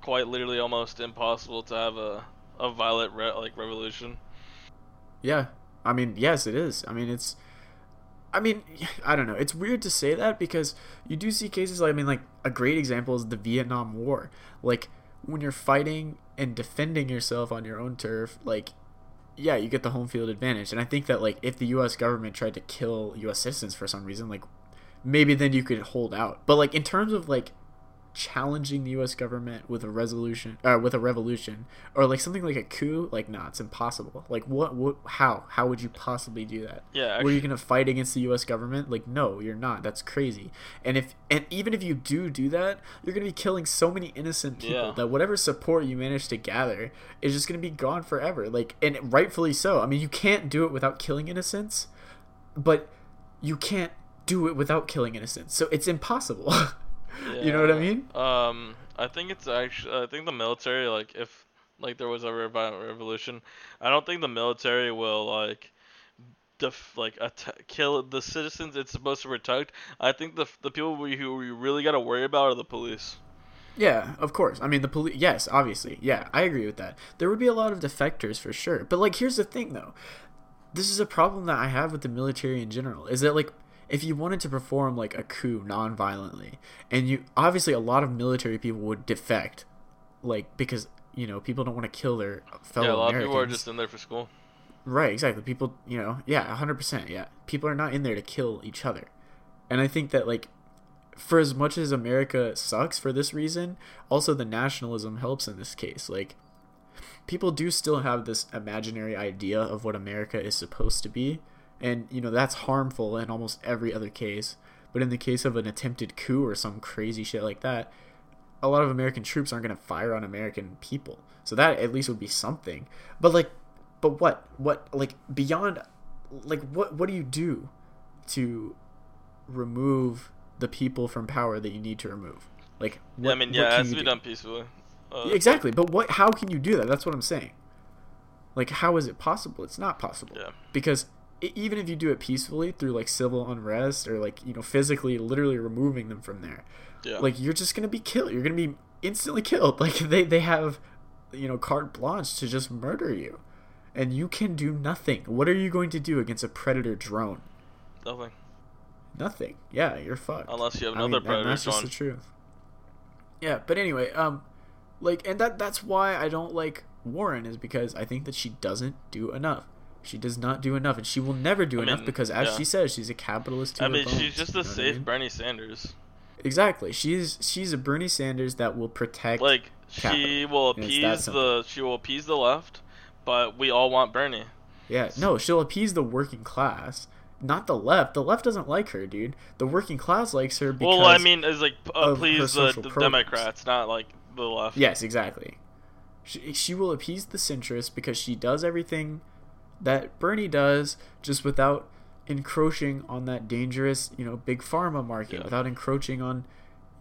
quite literally almost impossible to have a a violent re- like revolution. Yeah. I mean, yes, it is. I mean, it's. I mean, I don't know. It's weird to say that because you do see cases like, I mean, like, a great example is the Vietnam War. Like, when you're fighting and defending yourself on your own turf, like, yeah, you get the home field advantage. And I think that, like, if the U.S. government tried to kill U.S. citizens for some reason, like, maybe then you could hold out. But, like, in terms of, like, challenging the U.S. government with a resolution, uh, with a revolution, or like something like a coup, like nah, it's impossible. Like what, what, how, how would you possibly do that? Yeah, Were you gonna fight against the U.S. government? Like no, you're not. That's crazy. And if, and even if you do do that, you're gonna be killing so many innocent people Yeah. that whatever support you manage to gather is just gonna be gone forever. Like, and rightfully so. I mean, you can't do it without killing innocents, but you can't do it without killing innocents. So it's impossible. (laughs) You know what I mean? Um, I think it's actually I think the military like if like there was ever a violent revolution, I don't think the military will like def like atta- kill the citizens it's supposed to protect. I think the the people we, who we really got to worry about are the police. Yeah, of course. I mean, the police. Yes, obviously. Yeah, I agree with that. There would be a lot of defectors for sure. But like, here's the thing, though. This is a problem that I have with the military in general. Is that like, if you wanted to perform like a coup non-violently, and you obviously a lot of military people would defect, like because you know people don't want to kill their fellow yeah, a lot Americans. of people are just in there for school. Right, exactly. People, you know, yeah, 100%. Yeah. People are not in there to kill each other. And I think that, like, for as much as America sucks for this reason, also the nationalism helps in this case. Like, people do still have this imaginary idea of what America is supposed to be. And, you know, that's harmful in almost every other case. But in the case of an attempted coup or some crazy shit like that, a lot of American troops aren't going to fire on American people. So that at least would be something. But like but what what like beyond like what what do you do to remove the people from power that you need to remove? Like Yeah, I what- mean, what yeah, it has to be do? done peacefully. Uh, Exactly, but what how can you do that? That's what I'm saying. Like how is it possible? It's not possible. Yeah. Because even if you do it peacefully through like civil unrest or like you know physically literally removing them from there Yeah. like you're just gonna be killed. You're gonna be instantly killed. (laughs) Like they they have you know carte blanche to just murder you. And you can do nothing. What are you going to do against a predator drone? Nothing. nothing. Yeah you're fucked. Unless you have I another mean, predator that's just the truth. Yeah but anyway um like and that that's why i don't like warren is because i think that she doesn't do enough she does not do enough and she will never do I enough mean, because as yeah. she says she's a capitalist I mean, bones, she's just a what I safe mean? Bernie Sanders. exactly she's she's a bernie sanders that will protect Like she will And it's that appease the she will appease the left, but we all want Bernie. Yeah, no, she'll appease the working class, not the left. The left doesn't like her, dude. The working class likes her because well, I mean, is like uh, please the, the. Democrats, not like the left. yes, exactly. She she will appease the centrists because she does everything that Bernie does, just without encroaching on that dangerous, you know, big pharma market, Yeah. without encroaching on,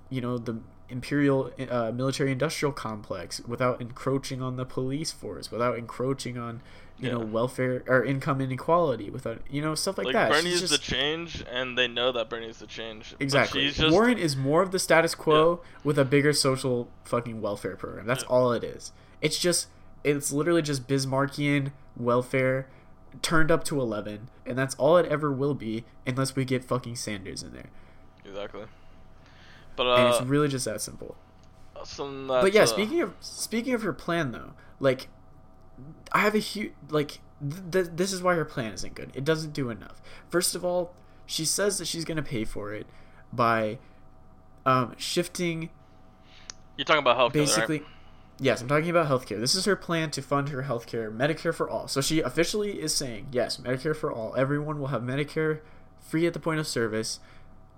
you know, the imperial uh, military industrial complex, without encroaching on the police force, without encroaching on, you know, welfare or income inequality, without you know stuff like, Like, that. Bernie's She's the change, and they know that Bernie's the change. But Exactly. she's just Warren is more of the status quo with a bigger social fucking welfare program. That's Yeah. all it is. It's just it's literally just Bismarckian welfare turned up to 11 and that's all it ever will be unless we get fucking Sanders in there. exactly. But and it's uh, really just that simple. but yeah, uh, speaking of speaking of her plan though, like I have a huge like th- th- this is why her plan isn't good. It doesn't do enough. First of all, she says that she's going to pay for it by um, shifting you're talking about health basically right? Yes i'm talking about healthcare. This is her plan to fund her healthcare medicare for all. So she officially is saying yes medicare for all. Everyone will have medicare free at the point of service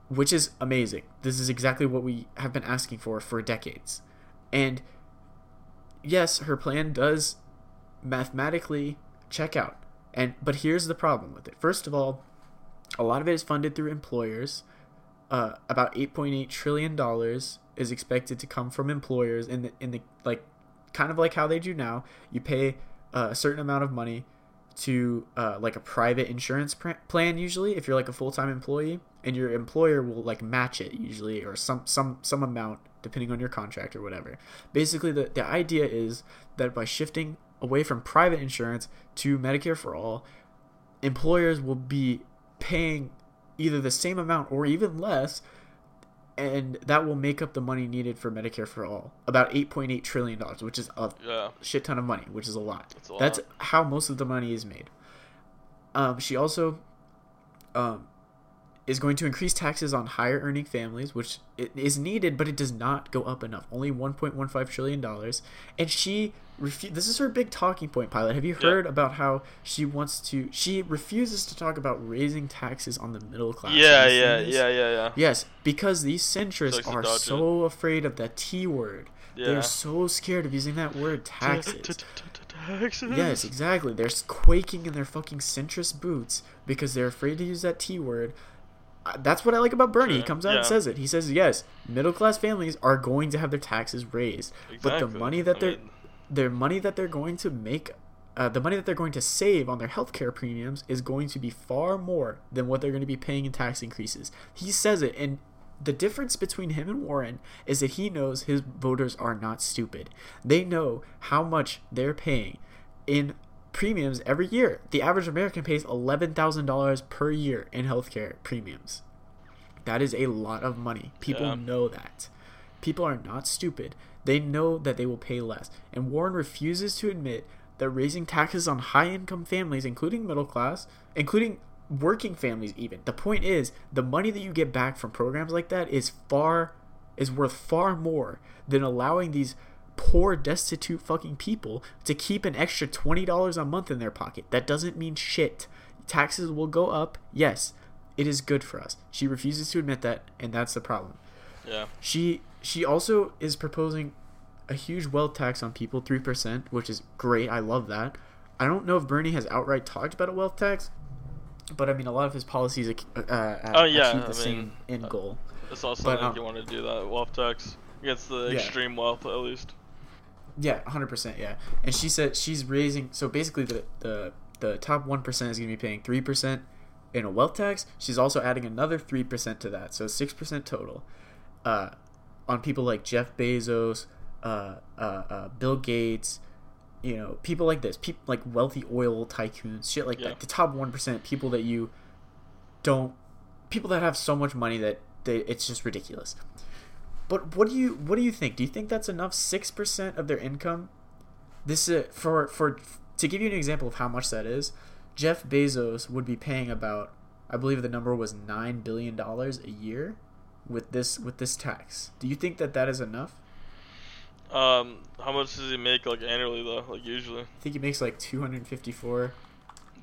which is amazing. This is exactly what we have been asking for for decades. And yes her plan does mathematically check out. And but here's the problem with it. First of all a lot of it is funded through employers uh, about 8.8 trillion dollars is expected to come from employers in the in the like kind of like how they do now. You pay uh, a certain amount of money to uh, like a private insurance pr- plan usually if you're like a full-time employee and your employer will like match it usually or some some some amount depending on your contract or whatever. Basically the, the idea is that by shifting away from private insurance to medicare for all employers will be paying either the same amount or even less and that will make up the money needed for medicare for all. About 8.8 trillion dollars which is a Yeah. shit ton of money which is a lot. That's a that's how most of the money is made. Um, she also um, is going to increase taxes on higher earning families, which is needed, but it does not go up enough. Only 1.15 trillion dollars, and she refu- This is her big talking point, pilot. Have you Yeah. heard about how she wants to? She refuses to talk about raising taxes on the middle class. Yeah, Have you seen yeah, yeah, yeah, yeah. Yes, because these centrists are dodge it. so afraid of that T word. Yeah. They're so scared of using that word taxes. Taxes. Yes, exactly. They're quaking in their fucking centrist boots because they're afraid to use that T word. That's what I like about Bernie. He comes out and says it. He says, yes, middle class families are going to have their taxes raised, but the money that I they're mean- their money that they're going to make, uh, the money that they're going to save on their healthcare premiums is going to be far more than what they're going to be paying in tax increases. He says it, and the difference between him and Warren is that he knows his voters are not stupid. They know how much they're paying in premiums every year. The average American pays $11,000 per year in healthcare premiums. That is a lot of money. People Yeah. know that. People are not stupid. They know that they will pay less. And Warren refuses to admit that raising taxes on high income families, including middle class, including working families even. The point is, the money that you get back from programs like that is far is worth far more than allowing these poor destitute fucking people to keep an extra $20 a month in their pocket. That doesn't mean shit. Taxes will go up. Yes, it is good for us. She refuses to admit that, and that's the problem. Yeah. She she also is proposing a huge wealth tax on people, three percent, which is great. I love that. I don't know if Bernie has outright talked about a wealth tax, but I mean, a lot of his policies uh, uh, Oh, yeah, achieve the I same mean, end goal. It's also But, like um, you want to do that wealth tax against the Yeah. extreme wealth at least. Yeah, hundred percent. Yeah, and she said she's raising. So basically, the the the top one percent is going to be paying three percent in a wealth tax. She's also adding another three percent to that, so six percent total. Uh, on people like Jeff Bezos, uh, uh, uh, Bill Gates, you know, people like this, people like wealthy oil tycoons, shit like Yeah. that. The top one percent, people that you don't, people that have so much money that they, it's just ridiculous. But what do you what do you think? Do you think that's enough? Six percent of their income. This is for for to give you an example of how much that is. Jeff Bezos would be paying about, I believe the number was nine billion dollars a year, with this with this tax. Do you think that that is enough? Um, how much does he make like annually though? Like usually, I think he makes like two hundred fifty four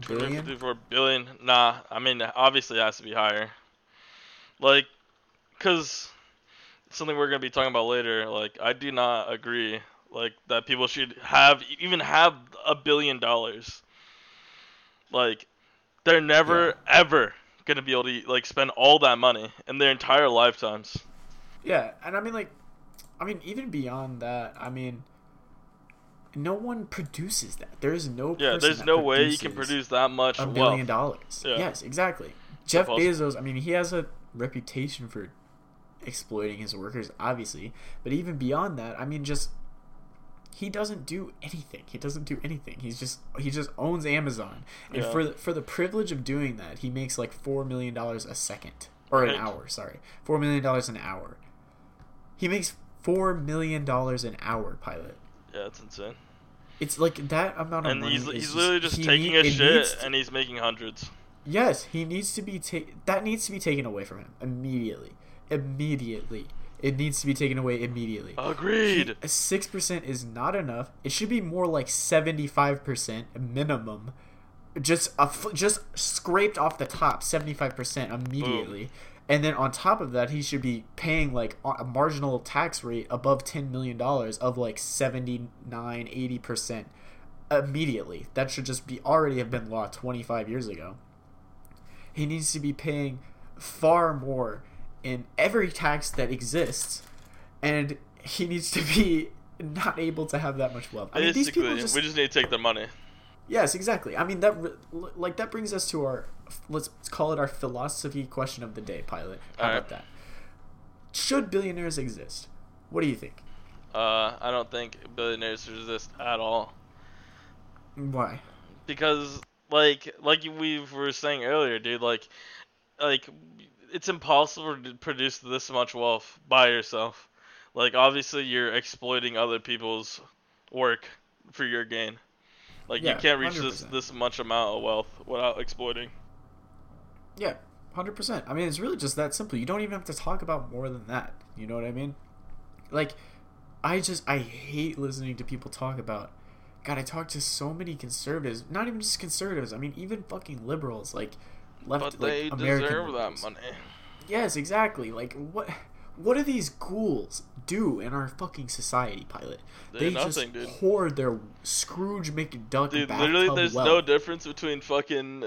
two hundred billion. fifty-four billion. Nah, I mean obviously it has to be higher. Like, cause something we're gonna be talking about later. Like, I do not agree. Like that people should have even have a billion dollars. Like, they're never ever gonna be able to like spend all that money in their entire lifetimes. Yeah, and I mean like, I mean even beyond that, I mean, no one produces that. There is no Yeah, there's no way you can produce that much a wealth. billion dollars. Yeah. Yes, exactly. Jeff Bezos, I mean, he has a reputation for exploiting his workers, obviously, but even beyond that, I mean, just he doesn't do anything. He doesn't do anything. He's just he just owns Amazon, and Yeah. for the, for the privilege of doing that, he makes like four million dollars a second or an hour. Sorry, four million dollars an hour. He makes four million dollars an hour, pilot. Yeah, that's insane. It's like that amount of And money. he's he's literally just taking need- a shit to- and he's making hundreds. Yes, he needs to be ta- that needs to be taken away from him immediately. Immediately. It needs to be taken away immediately. Agreed. Six percent is not enough. It should be more like seventy-five percent minimum. Just a f- just scraped off the top, seventy-five percent immediately. And then on top of that, he should be paying like a marginal tax rate above ten million dollars of like 79, 80 percent immediately. That should just be already have been law twenty-five years ago he needs to be paying far more in every tax that exists, and he needs to be not able to have that much wealth. I mean, these people just we just need to take their money. yes, exactly. I mean that like that brings us to our let's call it our philosophy question of the day, pilot. How Alright. about that? Should billionaires exist? What do you think? Uh, I don't think billionaires exist at all Why? because, like, like we were saying earlier, dude, like, like it's impossible to produce this much wealth by yourself. Like, obviously, you're exploiting other people's work for your gain. Like, Yeah, you can't reach this 100%. this much amount of wealth without exploiting. Yeah, hundred percent. I mean, it's really just that simple. You don't even have to talk about more than that. You know what I mean? Like, I just I hate listening to people talk about. God, I talk to so many conservatives. Not even just conservatives. I mean, even fucking liberals, like left, But like they American deserve that money. Yes, exactly. Like what? What do these ghouls do in our fucking society, pilot? They're they nothing, just dude. hoard their Scrooge McDuck Dude, literally, there's wealth. no difference between fucking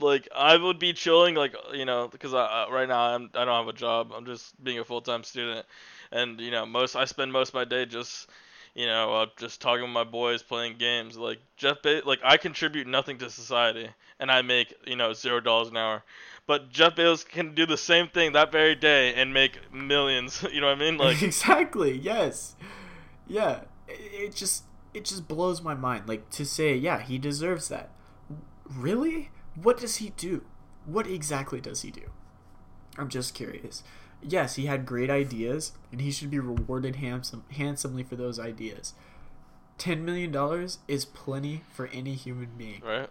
like I would be chilling like you know because I, I right now I'm I don't have a job. I'm just being a full time student, and you know most I spend most of my day just you know uh, just talking with my boys, playing games. Like Jeff, Be- like I contribute nothing to society, and I make you know zero dollars an hour. But Jeff Bezos can do the same thing that very day and make millions. (laughs) You know what I mean? Like (laughs) exactly yes yeah it, it just it just blows my mind like to say yeah he deserves that really what does he do what exactly does he do i'm just curious yes he had great ideas and he should be rewarded handsome, handsomely for those ideas 10 million dollars is plenty for any human being right?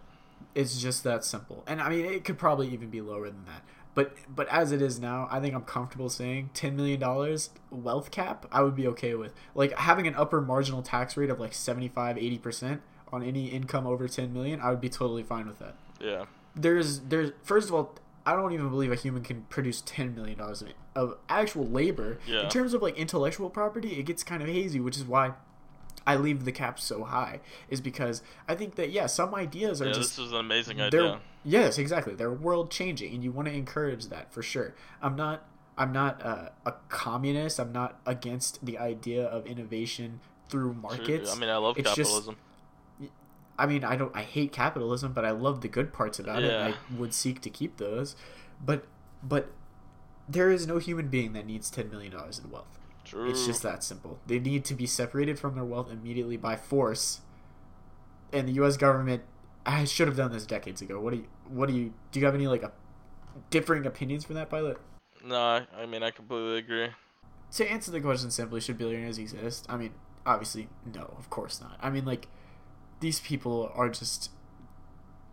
it's just that simple. And I mean, it could probably even be lower than that. But but as it is now, I think I'm comfortable saying ten million dollars wealth cap. I would be okay with like having an upper marginal tax rate of like 75, 80 percent on any income over ten million. I would be totally fine with that. Yeah. There's there's first of all, I don't even believe a human can produce ten million dollars of, actual labor. Yeah. In terms of like intellectual property, it gets kind of hazy, which is why. I leave the cap so high is because I think that yeah some ideas are Yeah, just this is an amazing idea. yes exactly they're world changing and you want to encourage that for sure i'm not i'm not uh, a communist i'm not against the idea of innovation through markets I mean, I love It's just- capitalism. I mean, I don't. I hate capitalism, but I love the good parts about it. Yeah. And I would seek to keep those, but but there is no human being that needs ten million dollars in wealth. True. It's just that simple. They need to be separated from their wealth immediately by force. And the U.S. government, I should have done this decades ago. What do you? What do you? Do you have any like a differing opinions from that, Pilot? No, I mean I completely agree. To answer the question simply, should billionaires exist? I mean, obviously, no, of course not. I mean, like, these people are just.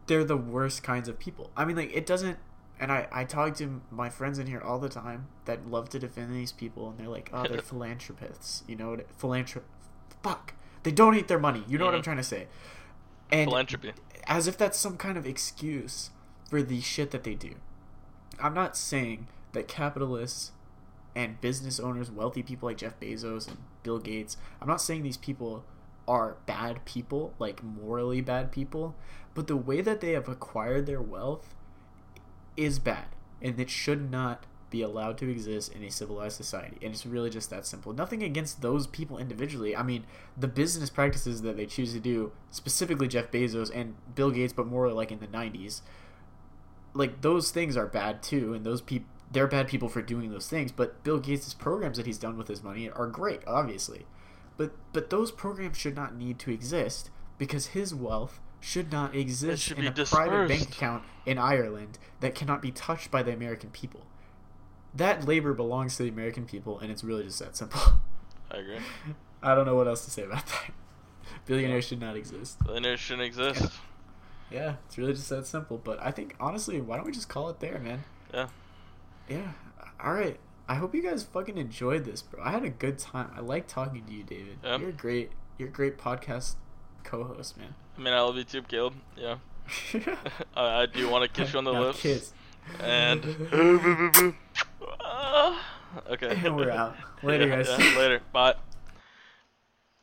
They're the worst kinds of people. I mean, like, it doesn't. And I, I talk to my friends in here all the time that love to defend these people, and they're like, oh, they're (laughs) philanthropists. You know what? Philanthrop. Fuck. They donate their money. You know what I'm Mhm. trying to say. And Philanthropy. as if that's some kind of excuse for the shit that they do. I'm not saying that capitalists and business owners, wealthy people like Jeff Bezos and Bill Gates, I'm not saying these people are bad people, like morally bad people, but the way that they have acquired their wealth is bad and it should not be allowed to exist in a civilized society. And it's really just that simple. Nothing against those people individually. I mean, the business practices that they choose to do, specifically Jeff Bezos and Bill Gates, but more like in the 90s, like those things are bad too. And those people, they're bad people for doing those things. But Bill Gates' programs that he's done with his money are great, obviously. But but those programs should not need to exist because his wealth should not exist should in a private bank account in Ireland that cannot be touched by the American people. That labor belongs to the American people, and it's really just that simple. I agree. (laughs) I don't know what else to say about that. Billionaires should not exist. Billionaires shouldn't exist. Yeah, it's really just that simple. But I think honestly, why don't we just call it there, man? Yeah. Yeah. All right. I hope you guys fucking enjoyed this, bro. I had a good time. I like talking to you, David. Yeah. You're great. You're a great podcast co-host, man. I mean I love you too, Caleb. Yeah. (laughs) I, I do want to kiss you on the Now lips. kiss. And (laughs) ah, okay. And (laughs) we're out. Later, Yeah, guys. yeah, later. Bye.